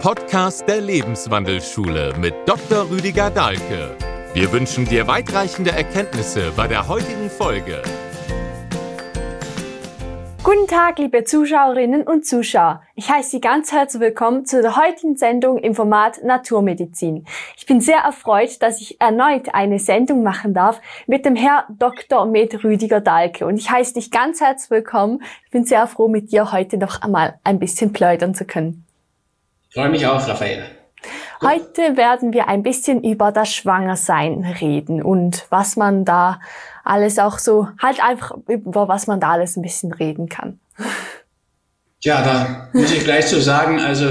Podcast der Lebenswandelschule mit Dr. Rüdiger Dahlke. Wir wünschen dir weitreichende Erkenntnisse bei der heutigen Folge. Guten Tag, liebe Zuschauerinnen und Zuschauer. Ich heiße Sie ganz herzlich willkommen zu der heutigen Sendung im Format Naturmedizin. Ich bin sehr erfreut, dass ich erneut eine Sendung machen darf mit dem Herr Dr. Med Rüdiger Dahlke. Und ich heiße dich ganz herzlich willkommen. Ich bin sehr froh, mit dir heute noch einmal ein bisschen plaudern zu können. Freue mich auch, Raphael. Heute werden wir ein bisschen über das Schwangersein reden und was man da alles auch so, halt einfach über was man da alles ein bisschen reden kann. Ja, da muss ich gleich zu sagen, also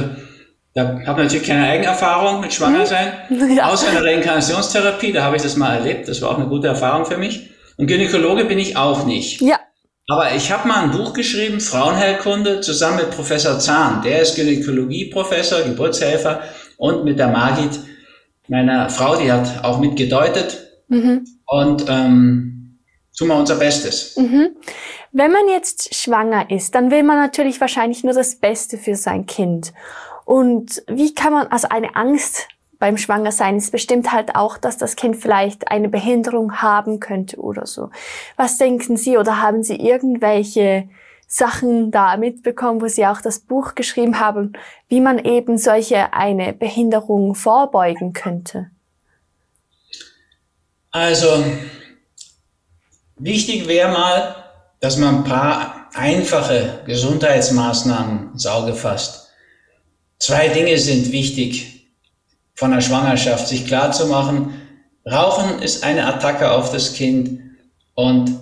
da habe natürlich keine Eigenerfahrung mit Schwangersein, mhm. ja. außer in der Reinkarnationstherapie, da habe ich das mal erlebt, das war auch eine gute Erfahrung für mich. Und Gynäkologe bin ich auch nicht. Ja. Aber ich habe mal ein Buch geschrieben, Frauenheilkunde, zusammen mit Professor Zahn. Der ist Gynäkologie-Professor, Geburtshelfer und mit der Margit, meiner Frau, die hat auch mitgedeutet. Mhm. Und ähm, tun wir unser Bestes. Mhm. Wenn man jetzt schwanger ist, dann will man natürlich wahrscheinlich nur das Beste für sein Kind. Und wie kann man, also eine Angst beim Schwangersein ist bestimmt halt auch, dass das Kind vielleicht eine Behinderung haben könnte oder so. Was denken Sie oder haben Sie irgendwelche Sachen da mitbekommen, wo Sie auch das Buch geschrieben haben, wie man eben solche eine Behinderung vorbeugen könnte? Also, wichtig wäre mal, dass man ein paar einfache Gesundheitsmaßnahmen ins Auge fasst. Zwei Dinge sind wichtig von der Schwangerschaft, sich klar zu machen, Rauchen ist eine Attacke auf das Kind und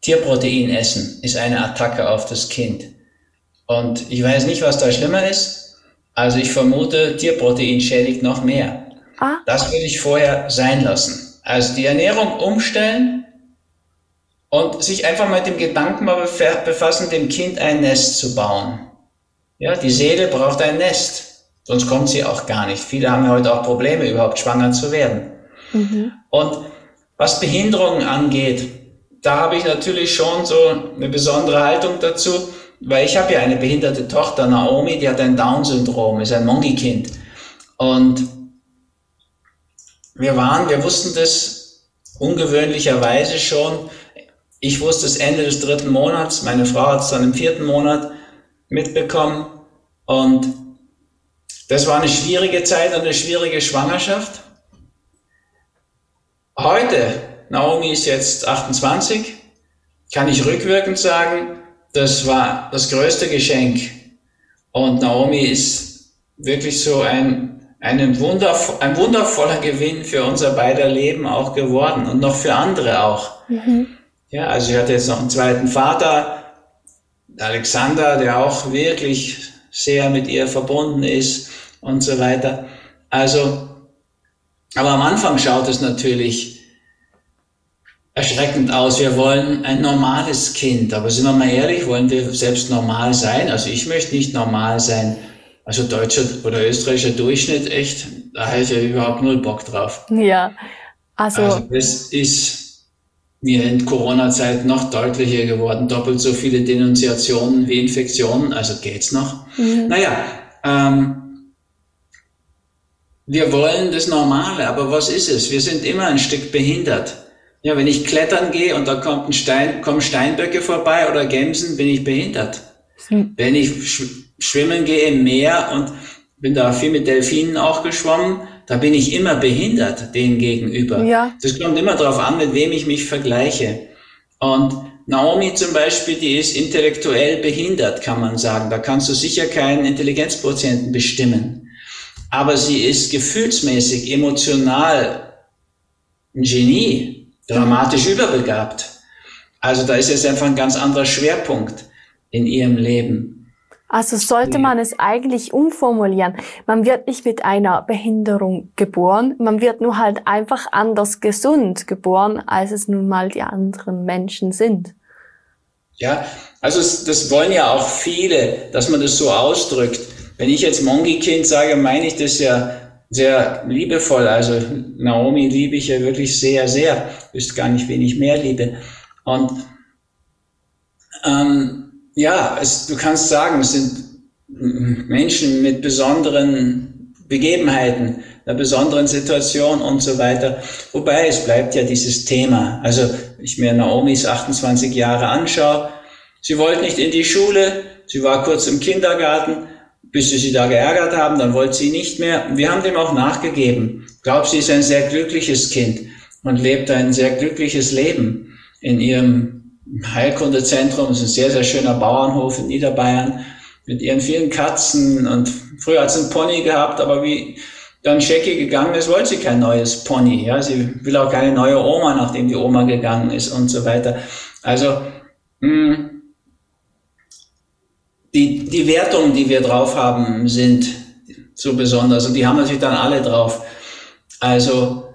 Tierprotein essen ist eine Attacke auf das Kind. Und ich weiß nicht, was da schlimmer ist. Also ich vermute, Tierprotein schädigt noch mehr. Ah. Das würde ich vorher sein lassen. Also die Ernährung umstellen und sich einfach mit dem Gedanken mal befassen, dem Kind ein Nest zu bauen. Ja, die Seele braucht ein Nest. Sonst kommt sie auch gar nicht. Viele haben ja heute auch Probleme, überhaupt schwanger zu werden. Mhm. Und was Behinderungen angeht, da habe ich natürlich schon so eine besondere Haltung dazu, weil ich habe ja eine behinderte Tochter, Naomi, die hat ein Down-Syndrom, ist ein Monkey-Kind. Und wir waren, wir wussten das ungewöhnlicherweise schon. Ich wusste es Ende des dritten Monats, meine Frau hat es dann im vierten Monat mitbekommen. Und das war eine schwierige Zeit und eine schwierige Schwangerschaft. Heute, Naomi ist jetzt 28, kann ich rückwirkend sagen, das war das größte Geschenk. Und Naomi ist wirklich so ein, ein, wunderv ein wundervoller Gewinn für unser beider Leben auch geworden und noch für andere auch. Mhm. Ja, also ich hatte jetzt noch einen zweiten Vater, Alexander, der auch wirklich sehr mit ihr verbunden ist und so weiter. Also, aber am Anfang schaut es natürlich erschreckend aus. Wir wollen ein normales Kind, aber sind wir mal ehrlich, wollen wir selbst normal sein? Also ich möchte nicht normal sein. Also deutscher oder österreichischer Durchschnitt, echt, da hätte ich ja überhaupt null Bock drauf. Ja, also. Also das ist mir in Corona-Zeit noch deutlicher geworden. Doppelt so viele Denunziationen wie Infektionen, also geht's noch. Mhm. Naja, ähm, wir wollen das Normale, aber was ist es? Wir sind immer ein Stück behindert. Ja, wenn ich klettern gehe und da kommt ein Stein, kommen Steinböcke vorbei oder Gämsen, bin ich behindert. Hm. Wenn ich sch schwimmen gehe im Meer und bin da viel mit Delfinen auch geschwommen, da bin ich immer behindert denen gegenüber. Ja. Das kommt immer darauf an, mit wem ich mich vergleiche. Und Naomi zum Beispiel, die ist intellektuell behindert, kann man sagen. Da kannst du sicher keinen Intelligenzquotienten bestimmen aber sie ist gefühlsmäßig, emotional ein Genie, dramatisch überbegabt. Also da ist jetzt einfach ein ganz anderer Schwerpunkt in ihrem Leben. Also sollte man es eigentlich umformulieren. Man wird nicht mit einer Behinderung geboren, man wird nur halt einfach anders gesund geboren, als es nun mal die anderen Menschen sind. Ja, also das wollen ja auch viele, dass man das so ausdrückt. Wenn ich jetzt Monkey-Kind sage, meine ich das ja sehr liebevoll. Also Naomi liebe ich ja wirklich sehr, sehr. Wüsste gar nicht, wen ich mehr liebe. Und ähm, ja, es, du kannst sagen, es sind Menschen mit besonderen Begebenheiten, einer besonderen Situation und so weiter. Wobei es bleibt ja dieses Thema. Also ich mir Naomis 28 Jahre anschaue, sie wollte nicht in die Schule, sie war kurz im Kindergarten, bis sie sie da geärgert haben, dann wollte sie nicht mehr. Wir haben dem auch nachgegeben. Ich glaube, sie ist ein sehr glückliches Kind und lebt ein sehr glückliches Leben in ihrem Heilkundezentrum. Es ist ein sehr, sehr schöner Bauernhof in Niederbayern mit ihren vielen Katzen und früher hat sie einen Pony gehabt, aber wie dann Shaggy gegangen ist, wollte sie kein neues Pony. Ja, sie will auch keine neue Oma, nachdem die Oma gegangen ist und so weiter. Also mh, hm, die, die Wertungen, die wir drauf haben, sind so besonders und die haben natürlich dann alle drauf. Also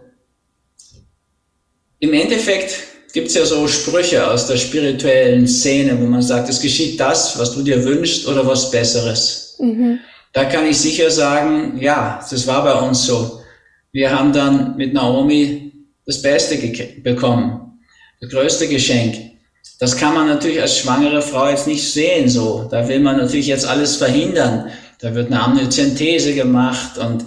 im Endeffekt gibt es ja so Sprüche aus der spirituellen Szene, wo man sagt, es geschieht das, was du dir wünschst oder was Besseres. Mhm. Da kann ich sicher sagen, ja, das war bei uns so. Wir haben dann mit Naomi das Beste bekommen, das größte Geschenk. Das kann man natürlich als schwangere Frau jetzt nicht sehen so. Da will man natürlich jetzt alles verhindern. Da wird eine Amniozentese gemacht und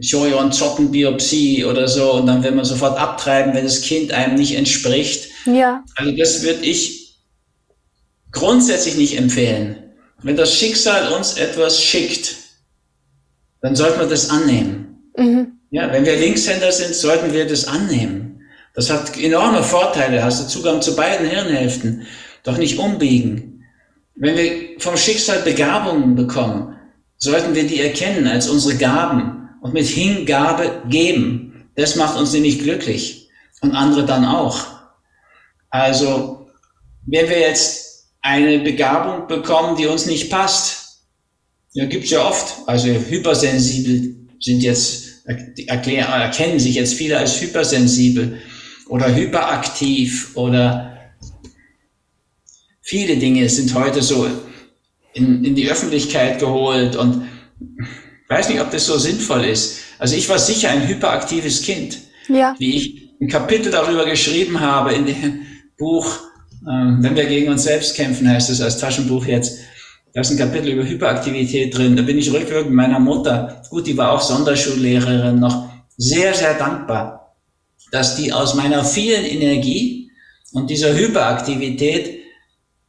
Chorion-Zottenbiopsie oder so und dann will man sofort abtreiben, wenn das Kind einem nicht entspricht. Ja. Also das würde ich grundsätzlich nicht empfehlen. Wenn das Schicksal uns etwas schickt, dann sollte man das annehmen. Mhm. Ja, wenn wir Linkshänder sind, sollten wir das annehmen. Das hat enorme Vorteile. Hast du Zugang zu beiden Hirnhälften. Doch nicht umbiegen. Wenn wir vom Schicksal Begabungen bekommen, sollten wir die erkennen als unsere Gaben und mit Hingabe geben. Das macht uns nämlich glücklich und andere dann auch. Also, wenn wir jetzt eine Begabung bekommen, die uns nicht passt, ja, gibt's ja oft. Also hypersensibel sind jetzt, erklären, erkennen sich jetzt viele als hypersensibel oder hyperaktiv oder viele Dinge sind heute so in, in die Öffentlichkeit geholt und weiß nicht, ob das so sinnvoll ist. Also ich war sicher ein hyperaktives Kind. Ja. Wie ich ein Kapitel darüber geschrieben habe in dem Buch, äh, wenn wir gegen uns selbst kämpfen, heißt es als Taschenbuch jetzt. Da ist ein Kapitel über Hyperaktivität drin. Da bin ich rückwirkend meiner Mutter, gut, die war auch Sonderschullehrerin, noch sehr, sehr dankbar, dass die aus meiner vielen Energie und dieser Hyperaktivität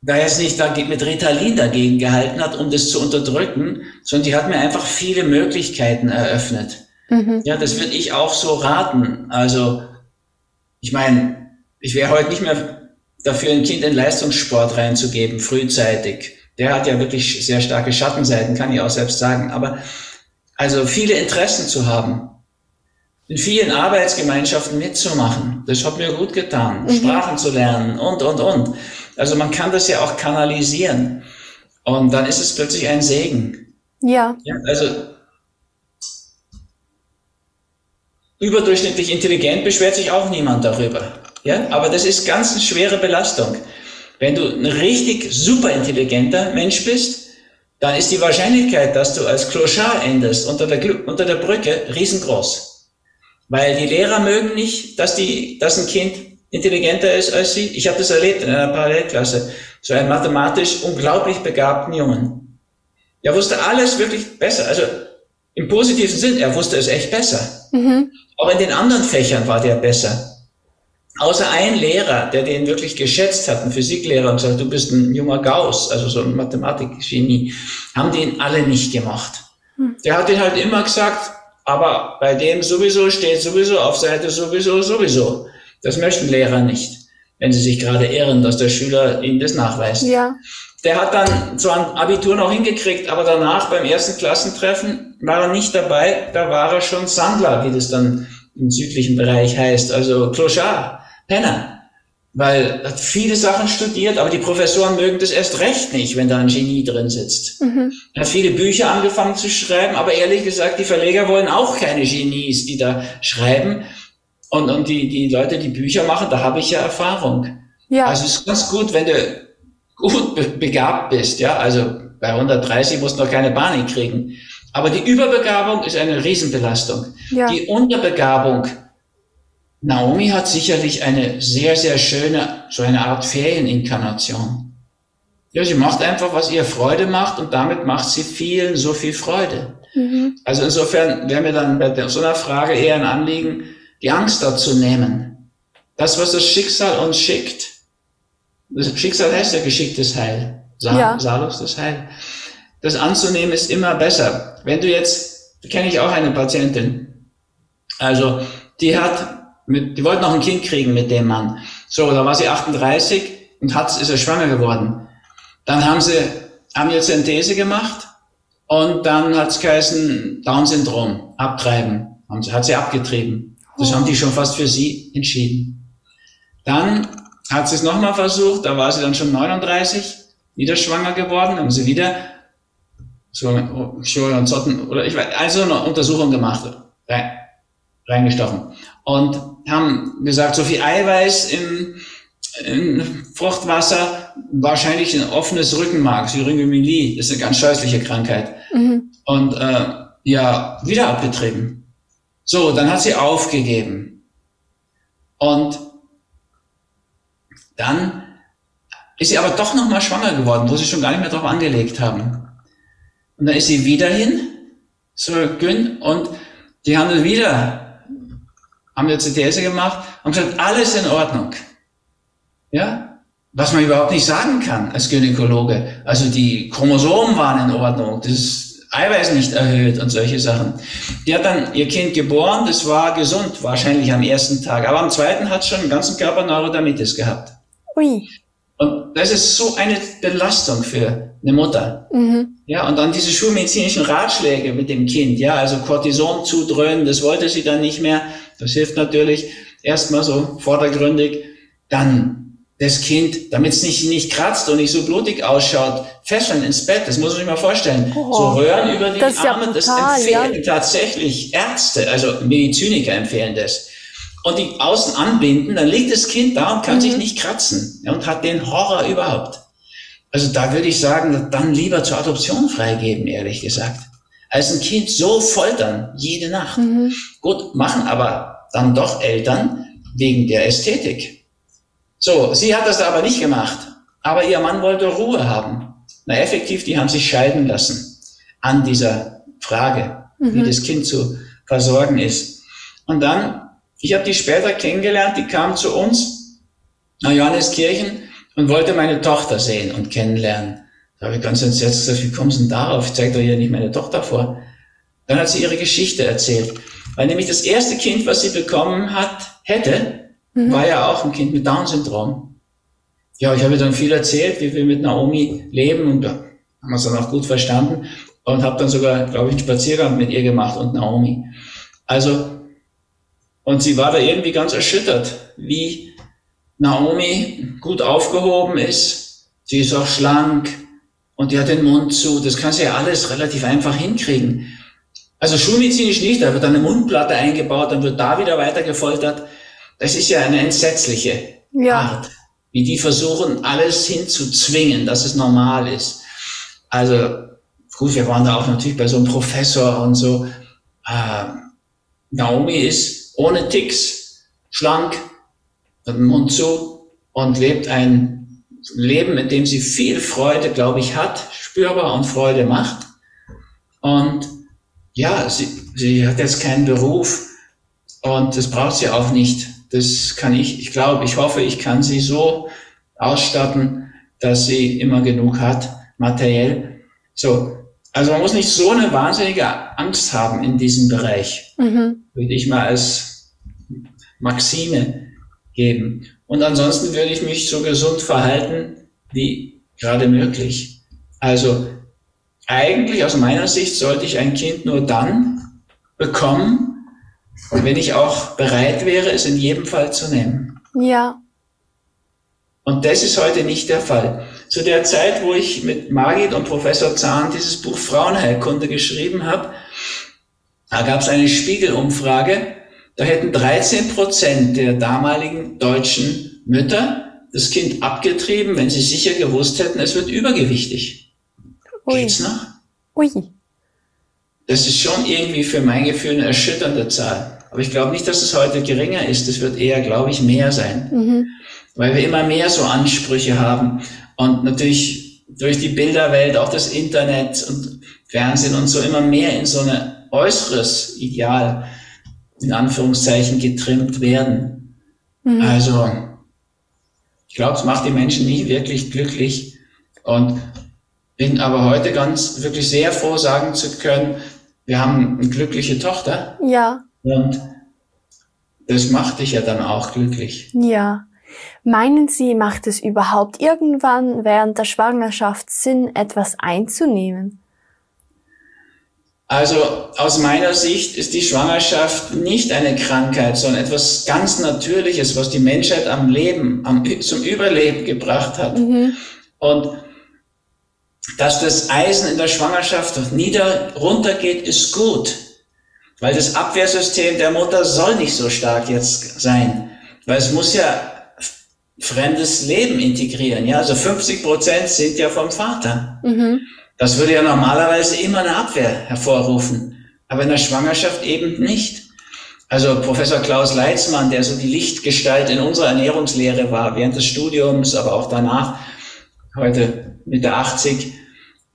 da jetzt nicht mit Ritalin dagegen gehalten hat, um das zu unterdrücken, sondern die hat mir einfach viele Möglichkeiten eröffnet. Mhm. Ja, das würde ich auch so raten. Also, ich meine, ich wäre heute nicht mehr dafür, ein Kind in Leistungssport reinzugeben, frühzeitig. Der hat ja wirklich sehr starke Schattenseiten, kann ich auch selbst sagen. Aber also viele Interessen zu haben, in vielen Arbeitsgemeinschaften mitzumachen, das hat mir gut getan. Mhm. Sprachen zu lernen und, und, und. Also man kann das ja auch kanalisieren. Und dann ist es plötzlich ein Segen. Ja. ja also überdurchschnittlich intelligent beschwert sich auch niemand darüber. Ja, aber das ist ganz eine schwere Belastung. Wenn du ein richtig super intelligenter Mensch bist, dann ist die Wahrscheinlichkeit, dass du als Clochard endest unter der, unter der Brücke riesengroß. Weil die Lehrer mögen nicht, dass, die, dass ein Kind intelligenter ist als sie. Ich habe das erlebt in einer Parallelklasse. So einen mathematisch unglaublich begabten Jungen. Er wusste alles wirklich besser. Also im positiven Sinn, er wusste es echt besser. Mhm. Auch in den anderen Fächern war der besser. Außer ein Lehrer, der den wirklich geschätzt hat, ein Physiklehrer und gesagt, du bist ein junger Gauss, also so ein Mathematikgenie, haben den alle nicht gemacht. Mhm. Der hat den halt immer gesagt, aber bei dem sowieso steht sowieso auf Seite sowieso sowieso. Das möchten Lehrer nicht, wenn sie sich gerade irren, dass der Schüler ihnen das nachweist. Ja. Der hat dann zwar ein Abitur noch hingekriegt, aber danach beim ersten Klassentreffen war er nicht dabei. Da war er schon Sandler, wie das dann im südlichen Bereich heißt, also Clochard, Penner. Weil er hat viele Sachen studiert, aber die Professoren mögen das erst recht nicht, wenn da ein Genie drin sitzt. Mhm. Er hat viele Bücher angefangen zu schreiben, aber ehrlich gesagt, die Verleger wollen auch keine Genies, die da schreiben. Und, und die, die Leute, die Bücher machen, da habe ich ja Erfahrung. Ja. Also es ist ganz gut, wenn du gut begabt bist, ja. Also bei 130 musst du noch keine Panik kriegen. Aber die Überbegabung ist eine Riesenbelastung. Ja. Die Unterbegabung, Naomi hat sicherlich eine sehr, sehr schöne, so eine Art Ferieninkarnation. Ja, sie macht einfach, was ihr Freude macht und damit macht sie vielen so viel Freude. Mhm. Also insofern wäre mir dann bei so einer Frage eher ein Anliegen, die Angst dazu nehmen. Das, was das Schicksal uns schickt, das Schicksal heißt ja geschicktes Heil. Sa ja. Salus, das Heil. Das anzunehmen ist immer besser. Wenn du jetzt, kenne ich auch eine Patientin, also die hat, mit, die wollte noch ein Kind kriegen mit dem Mann. So, da war sie 38 und hat, ist er schwanger geworden. Dann haben sie Amniozentese gemacht und dann hat es geheißen Down-Syndrom, abtreiben. Haben sie, hat sie abgetrieben. Das haben die schon fast für sie entschieden. Dann hat sie es nochmal versucht, da war sie dann schon 39, wieder schwanger geworden, haben sie wieder so und Zotten, oder ich weiß, also eine Untersuchung gemacht, rein, reingestochen. Und haben gesagt, so viel Eiweiß im, im Fruchtwasser, wahrscheinlich ein offenes Rückenmark, Syringomyelie, ist eine ganz scheußliche Krankheit. Mhm. Und äh, ja, wieder abgetrieben. So, dann hat sie aufgegeben. Und dann ist sie aber doch noch mal schwanger geworden, wo sie schon gar nicht mehr drauf angelegt haben. Und dann ist sie wieder hin zur Gün und die haben dann wieder, haben jetzt These gemacht und gesagt, alles in Ordnung. Ja? Was man überhaupt nicht sagen kann als Gynäkologe. Also die Chromosomen waren in Ordnung, das Eiweiß nicht erhöht und solche Sachen. Die hat dann ihr Kind geboren, das war gesund, wahrscheinlich am ersten Tag. Aber am zweiten hat schon den ganzen Körper Neurodermitis gehabt. Ui. Und das ist so eine Belastung für eine Mutter. Mhm. Ja, und dann diese schulmedizinischen Ratschläge mit dem Kind, ja, also Cortison zudröhnen, das wollte sie dann nicht mehr. Das hilft natürlich erstmal so vordergründig. Dann das Kind, damit es nicht, nicht kratzt und nicht so blutig ausschaut, fesseln ins Bett. Das muss man sich mal vorstellen. Oh, so Röhren über die das Arme, ja brutal, das empfehlen ja. tatsächlich Ärzte, also Mediziniker empfehlen das und die außen anbinden, dann liegt das Kind da und kann mhm. sich nicht kratzen ja, und hat den Horror überhaupt. Also da würde ich sagen, dann lieber zur Adoption freigeben, ehrlich gesagt. Als ein Kind so foltern, jede Nacht. Mhm. Gut, machen aber dann doch Eltern wegen der Ästhetik. So, sie hat das aber nicht gemacht. Aber ihr Mann wollte Ruhe haben. Na, effektiv, die haben sich scheiden lassen an dieser Frage, mhm. wie das Kind zu versorgen ist. Und dann ich habe die später kennengelernt, die kam zu uns nach Johanneskirchen und wollte meine Tochter sehen und kennenlernen. Da habe ich ganz entsetzt gesagt, wie kommst du denn darauf? Ich zeige doch hier nicht meine Tochter vor. Dann hat sie ihre Geschichte erzählt. Weil nämlich das erste Kind, was sie bekommen hat, hätte, mhm. war ja auch ein Kind mit Down-Syndrom. Ja, ich habe dann viel erzählt, wie wir mit Naomi leben und da haben wir es dann auch gut verstanden und habe dann sogar, glaube ich, einen Spaziergang mit ihr gemacht und Naomi. Also und sie war da irgendwie ganz erschüttert, wie Naomi gut aufgehoben ist. Sie ist auch schlank und die hat den Mund zu. Das kann sie ja alles relativ einfach hinkriegen. Also schulmedizinisch nicht, da wird dann eine Mundplatte eingebaut, dann wird da wieder weiter gefoltert. Das ist ja eine entsetzliche ja. Art, wie die versuchen, alles hinzuzwingen, dass es normal ist. Also gut, wir waren da auch natürlich bei so einem Professor und so. Äh, Naomi ist ohne Ticks, schlank, mit dem Mund zu und lebt ein Leben, in dem sie viel Freude, glaube ich, hat, spürbar und Freude macht. Und ja, sie, sie hat jetzt keinen Beruf und das braucht sie auch nicht. Das kann ich, ich glaube, ich hoffe, ich kann sie so ausstatten, dass sie immer genug hat, materiell. So. Also man muss nicht so eine wahnsinnige Angst haben in diesem Bereich. Mhm würde ich mal als Maxime geben. Und ansonsten würde ich mich so gesund verhalten wie gerade möglich. Also eigentlich aus meiner Sicht sollte ich ein Kind nur dann bekommen, wenn ich auch bereit wäre, es in jedem Fall zu nehmen. Ja. Und das ist heute nicht der Fall. Zu der Zeit, wo ich mit Margit und Professor Zahn dieses Buch Frauenheilkunde geschrieben habe, da gab es eine Spiegelumfrage, da hätten 13 Prozent der damaligen deutschen Mütter das Kind abgetrieben, wenn sie sicher gewusst hätten, es wird übergewichtig. Ui. Geht's noch? Ui. Das ist schon irgendwie für mein Gefühl eine erschütternde Zahl. Aber ich glaube nicht, dass es heute geringer ist. Es wird eher, glaube ich, mehr sein. Mhm. Weil wir immer mehr so Ansprüche haben. Und natürlich durch die Bilderwelt, auch das Internet und Fernsehen und so immer mehr in so ein äußeres Ideal, in Anführungszeichen, getrimmt werden. Mhm. Also, ich glaube, es macht die Menschen nicht wirklich glücklich und bin aber heute ganz wirklich sehr froh, sagen zu können, wir haben eine glückliche Tochter. Ja. Und das macht dich ja dann auch glücklich. Ja. Meinen Sie, macht es überhaupt irgendwann während der Schwangerschaft Sinn, etwas einzunehmen? Also aus meiner Sicht ist die Schwangerschaft nicht eine Krankheit, sondern etwas ganz Natürliches, was die Menschheit am Leben, am, zum Überleben gebracht hat. Mhm. Und dass das Eisen in der Schwangerschaft nieder runtergeht, ist gut, weil das Abwehrsystem der Mutter soll nicht so stark jetzt sein, weil es muss ja fremdes Leben integrieren. Ja, also 50 Prozent sind ja vom Vater. Mhm. Das würde ja normalerweise immer eine Abwehr hervorrufen, aber in der Schwangerschaft eben nicht. Also Professor Klaus Leitzmann, der so die Lichtgestalt in unserer Ernährungslehre war, während des Studiums, aber auch danach, heute Mitte 80,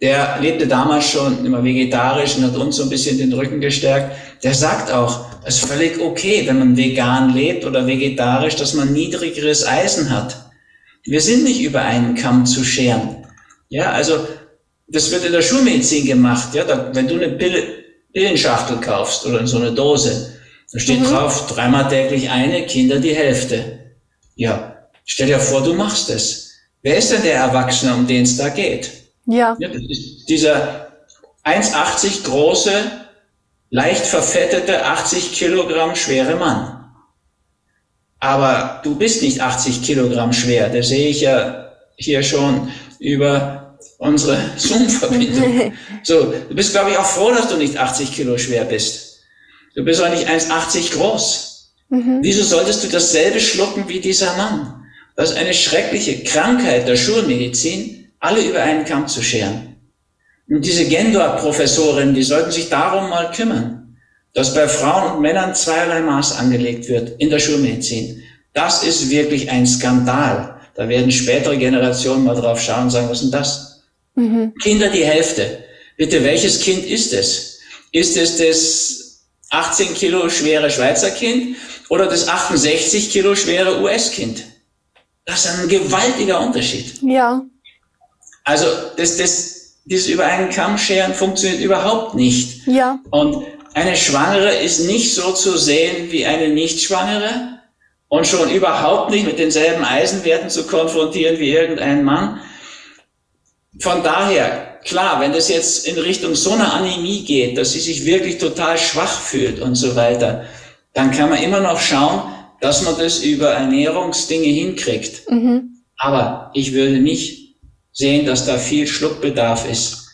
der lebte damals schon immer vegetarisch und hat uns so ein bisschen den Rücken gestärkt. Der sagt auch, es ist völlig okay, wenn man vegan lebt oder vegetarisch, dass man niedrigeres Eisen hat. Wir sind nicht über einen Kamm zu scheren. Ja, also das wird in der Schulmedizin gemacht. Ja, da, wenn du eine Pille, Pillenschachtel kaufst oder in so eine Dose, da steht mhm. drauf, dreimal täglich eine, Kinder die Hälfte. Ja, stell dir vor, du machst es. Wer ist denn der Erwachsene, um den es da geht? Ja. ja dieser 1,80 große, leicht verfettete, 80 Kilogramm schwere Mann. Aber du bist nicht 80 Kilogramm schwer. Das sehe ich ja hier schon über unsere Zoom-Verbindung. So, du bist, glaube ich, auch froh, dass du nicht 80 Kilo schwer bist. Du bist auch nicht 1,80 groß. Mhm. Wieso solltest du dasselbe schlucken wie dieser Mann? Das ist eine schreckliche Krankheit der Schulmedizin, alle über einen Kamm zu scheren. Und diese Gendor-Professoren, die sollten sich darum mal kümmern, dass bei Frauen und Männern zweierlei Maß angelegt wird in der Schulmedizin. Das ist wirklich ein Skandal. Da werden spätere Generationen mal drauf schauen und sagen, was ist denn das? Mhm. Kinder die Hälfte. Bitte, welches Kind ist es? Ist es das 18 Kilo schwere Schweizer Kind oder das 68 Kilo schwere US-Kind? Das ist ein gewaltiger Unterschied. Ja. Also das, das, dieses über einen Kamm scheren funktioniert überhaupt nicht. Ja. Und eine Schwangere ist nicht so zu sehen wie eine Nicht-Schwangere und schon überhaupt nicht mit denselben Eisenwerten zu konfrontieren wie irgendein Mann. Von daher, klar, wenn das jetzt in Richtung so einer Anämie geht, dass sie sich wirklich total schwach fühlt und so weiter, dann kann man immer noch schauen, dass man das über Ernährungsdinge hinkriegt. Mhm. Aber ich würde nicht sehen, dass da viel Schluckbedarf ist.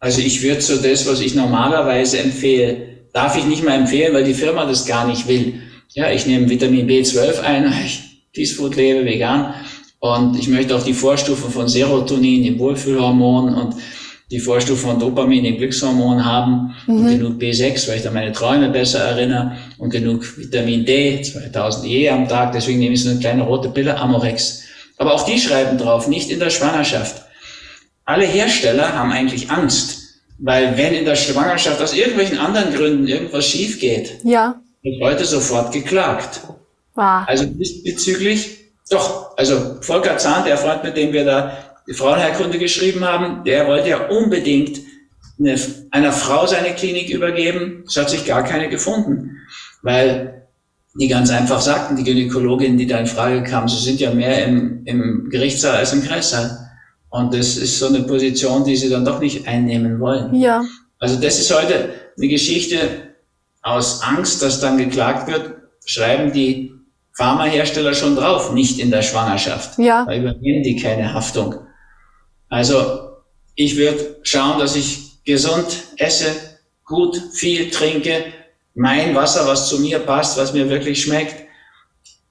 Also ich würde so das, was ich normalerweise empfehle, darf ich nicht mehr empfehlen, weil die Firma das gar nicht will. Ja, ich nehme Vitamin B12 ein, ich Peace Food lebe, vegan. Und ich möchte auch die Vorstufen von Serotonin, dem Wohlfühlhormon und die Vorstufe von Dopamin, dem Glückshormon haben mhm. und genug B6, weil ich da meine Träume besser erinnere und genug Vitamin D, 2000 E am Tag, deswegen nehme ich so eine kleine rote Pille, Amorex. Aber auch die schreiben drauf, nicht in der Schwangerschaft. Alle Hersteller haben eigentlich Angst, weil wenn in der Schwangerschaft aus irgendwelchen anderen Gründen irgendwas schief geht, ja. wird heute sofort geklagt. Wow. Also bezüglich, doch, also Volker Zahn, der Freund, mit dem wir da die Frauenherkunde geschrieben haben, der wollte ja unbedingt eine, einer Frau seine Klinik übergeben. Es hat sich gar keine gefunden, weil die ganz einfach sagten, die Gynäkologin, die da in Frage kam, sie sind ja mehr im, im Gerichtssaal als im Kreissaal. Und das ist so eine Position, die sie dann doch nicht einnehmen wollen. Ja. Also das ist heute eine Geschichte aus Angst, dass dann geklagt wird, schreiben die Pharmahersteller schon drauf, nicht in der Schwangerschaft. Ja. Da übernehmen die keine Haftung. Also ich würde schauen, dass ich gesund esse, gut, viel trinke, mein Wasser, was zu mir passt, was mir wirklich schmeckt.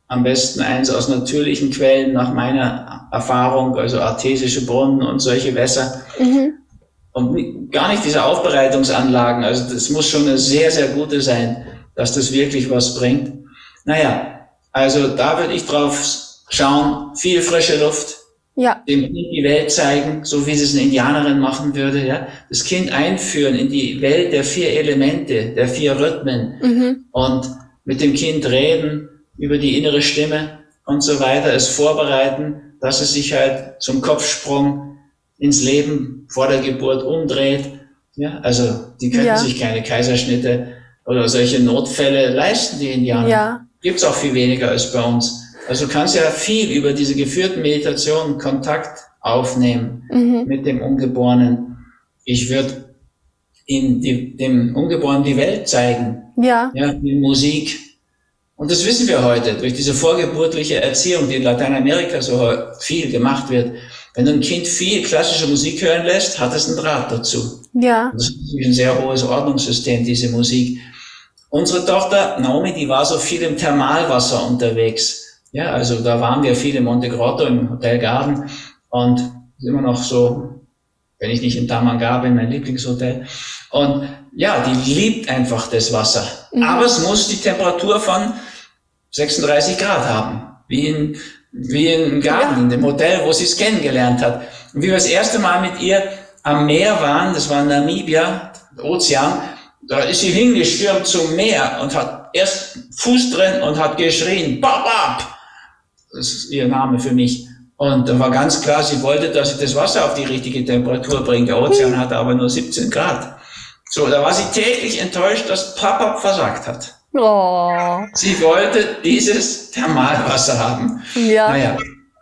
Am besten eins aus natürlichen Quellen nach meiner Erfahrung, also artesische Brunnen und solche Wässer. Mhm. Und gar nicht diese Aufbereitungsanlagen. Also das muss schon eine sehr, sehr gute sein, dass das wirklich was bringt. Naja, also da würde ich drauf schauen. Viel frische Luft, Ja. Dem Kind die Welt zeigen, so wie sie es eine Indianerin machen würde, ja. Das Kind einführen in die Welt der vier Elemente, der vier Rhythmen mhm. und mit dem Kind reden über die innere Stimme und so weiter, es vorbereiten, dass es sich halt zum Kopfsprung ins Leben vor der Geburt umdreht. Ja, also die können ja. sich keine Kaiserschnitte oder solche Notfälle leisten, die Indianer. Ja. Gibt's auch viel weniger als bei uns. Also du kannst ja viel über diese geführten Meditationen Kontakt aufnehmen mhm. mit dem Ungeborenen. Ich würde ihm die, dem Ungeborenen die Welt zeigen. Ja. Ja, die Musik. Und das wissen wir heute durch diese vorgeburtliche Erziehung, die in Lateinamerika so viel gemacht wird. Wenn du ein Kind viel klassische Musik hören lässt, hat es einen Draht dazu. Ja. Das ist ein sehr hohes Ordnungssystem, diese Musik. Unsere Tochter Naomi, die war so viel im Thermalwasser unterwegs. Ja, also da waren wir viel in Monte Grotto im Hotel Garden und immer noch so, wenn ich nicht in Tamanga bin, mein Lieblingshotel. Und ja, die liebt einfach das Wasser. Mhm. Aber es muss die Temperatur von 36 Grad haben, wie in, wie im Garten, in dem Hotel, wo sie es kennengelernt hat. Und wie wir das erste Mal mit ihr am Meer waren, das war Namibia, Ozean, da ist sie hingestürmt zum Meer und hat erst Fuß drin und hat geschrien, Bab, Bab! Das ist ihr Name für mich. Und da war ganz klar, sie wollte, dass ich das Wasser auf die richtige Temperatur bringe. Der Ozean hatte aber nur 17 Grad. So, da war sie täglich enttäuscht, dass Papa versagt hat. Oh. Sie wollte dieses Thermalwasser haben. Ja. Naja,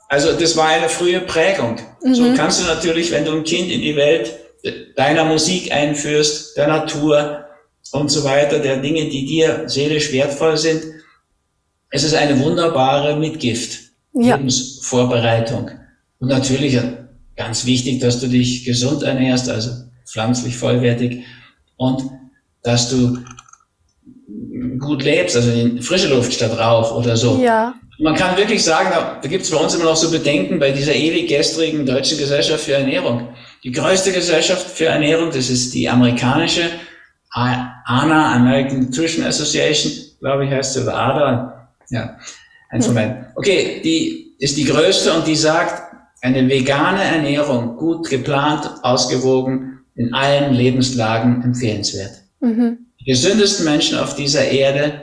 also das war eine frühe Prägung. Mhm. So kannst du natürlich, wenn du ein Kind in die Welt deiner Musik einführst, der Natur, und so weiter, der Dinge, die dir seelisch wertvoll sind. Es ist eine wunderbare Mitgift, ja. Lebensvorbereitung. Und natürlich ganz wichtig, dass du dich gesund ernährst, also pflanzlich vollwertig und dass du gut lebst, also in frische Luft statt Rauch oder so. Ja. Man kann wirklich sagen, da gibt es bei uns immer noch so Bedenken bei dieser ewig gestrigen deutschen Gesellschaft für Ernährung. Die größte Gesellschaft für Ernährung, das ist die amerikanische, ANA, American Nutrition Association, glaube ich, heißt sie, oder ADA. Ja, beiden. Okay, die ist die größte und die sagt, eine vegane Ernährung, gut geplant, ausgewogen, in allen Lebenslagen empfehlenswert. Mhm. Die gesündesten Menschen auf dieser Erde,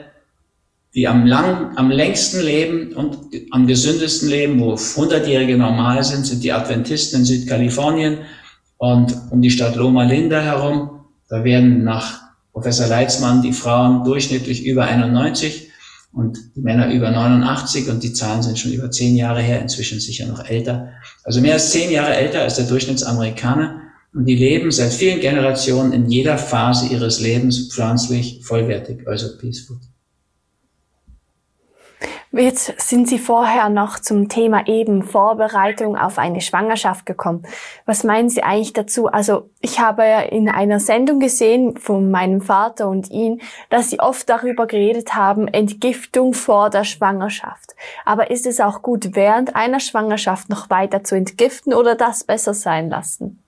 die am lang, am längsten leben und am gesündesten leben, wo 100-Jährige normal sind, sind die Adventisten in Südkalifornien und um die Stadt Loma Linda herum. Da werden nach Professor Leitzmann die Frauen durchschnittlich über 91 und die Männer über 89 und die Zahlen sind schon über zehn Jahre her, inzwischen sicher noch älter. Also mehr als zehn Jahre älter als der Durchschnittsamerikaner und die leben seit vielen Generationen in jeder Phase ihres Lebens pflanzlich, vollwertig, also peaceful. Jetzt sind Sie vorher noch zum Thema eben Vorbereitung auf eine Schwangerschaft gekommen. Was meinen Sie eigentlich dazu? Also ich habe ja in einer Sendung gesehen von meinem Vater und ihn, dass Sie oft darüber geredet haben, Entgiftung vor der Schwangerschaft. Aber ist es auch gut, während einer Schwangerschaft noch weiter zu entgiften oder das besser sein lassen?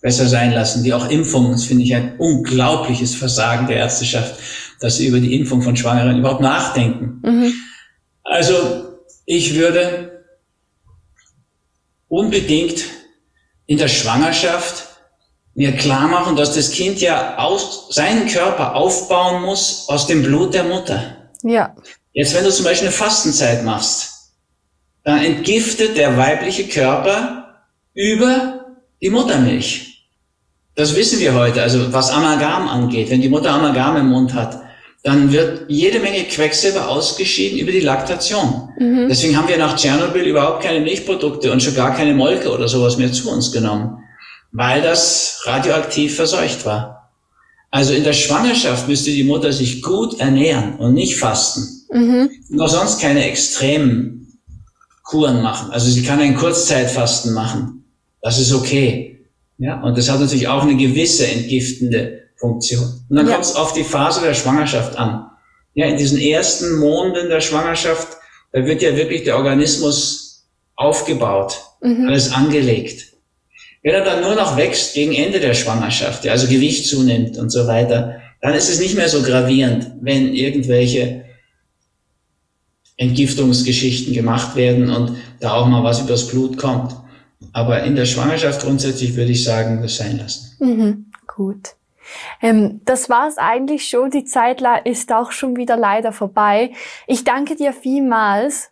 Besser sein lassen, wie auch Impfungen. Das finde ich ein unglaubliches Versagen der Ärzteschaft, dass sie über die Impfung von Schwangeren überhaupt nachdenken. Mhm. Also ich würde unbedingt in der Schwangerschaft mir klar machen, dass das Kind ja aus, seinen Körper aufbauen muss aus dem Blut der Mutter. Ja. Jetzt, wenn du zum Beispiel eine Fastenzeit machst, dann entgiftet der weibliche Körper über die Muttermilch. Das wissen wir heute, also was Amalgam angeht. Wenn die Mutter Amalgam im Mund hat, dann wird jede Menge Quecksilber ausgeschieden über die Laktation. Mhm. Deswegen haben wir nach Tschernobyl überhaupt keine Milchprodukte und schon gar keine Molke oder sowas mehr zu uns genommen, weil das radioaktiv verseucht war. Also in der Schwangerschaft müsste die Mutter sich gut ernähren und nicht fasten. Mhm. Und auch sonst keine extremen Kuren machen. Also sie kann ein Kurzzeitfasten machen. Das ist okay. Ja, und das hat natürlich auch eine gewisse entgiftende Funktion. Und dann ja. kommt es auf die Phase der Schwangerschaft an. Ja, in diesen ersten Monaten der Schwangerschaft, da wird ja wirklich der Organismus aufgebaut, mhm. alles angelegt. Wenn er dann nur noch wächst gegen Ende der Schwangerschaft, ja, also Gewicht zunimmt und so weiter, dann ist es nicht mehr so gravierend, wenn irgendwelche Entgiftungsgeschichten gemacht werden und da auch mal was übers Blut kommt. Aber in der Schwangerschaft grundsätzlich würde ich sagen, das sein lassen. Mhm, gut. Ähm, das war's eigentlich schon. Die Zeit ist auch schon wieder leider vorbei. Ich danke dir vielmals.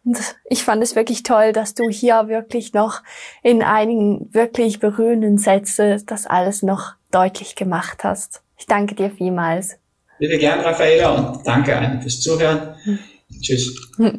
Ich fand es wirklich toll, dass du hier wirklich noch in einigen wirklich berührenden Sätzen das alles noch deutlich gemacht hast. Ich danke dir vielmals. Bitte gern, Raffaela, und danke allen fürs Zuhören. Tschüss.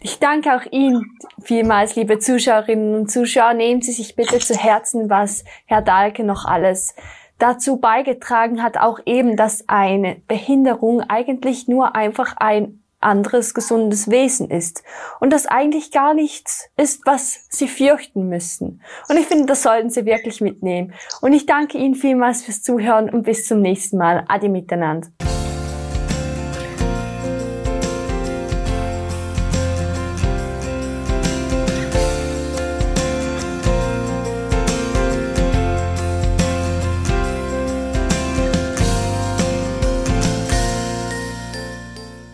Ich danke auch Ihnen vielmals, liebe Zuschauerinnen und Zuschauer. Nehmen Sie sich bitte zu Herzen, was Herr Dahlke noch alles dazu beigetragen hat, auch eben, dass eine Behinderung eigentlich nur einfach ein anderes gesundes Wesen ist und das eigentlich gar nichts ist, was sie fürchten müssen. Und ich finde, das sollten sie wirklich mitnehmen. Und ich danke Ihnen vielmals fürs Zuhören und bis zum nächsten Mal. Adi miteinander.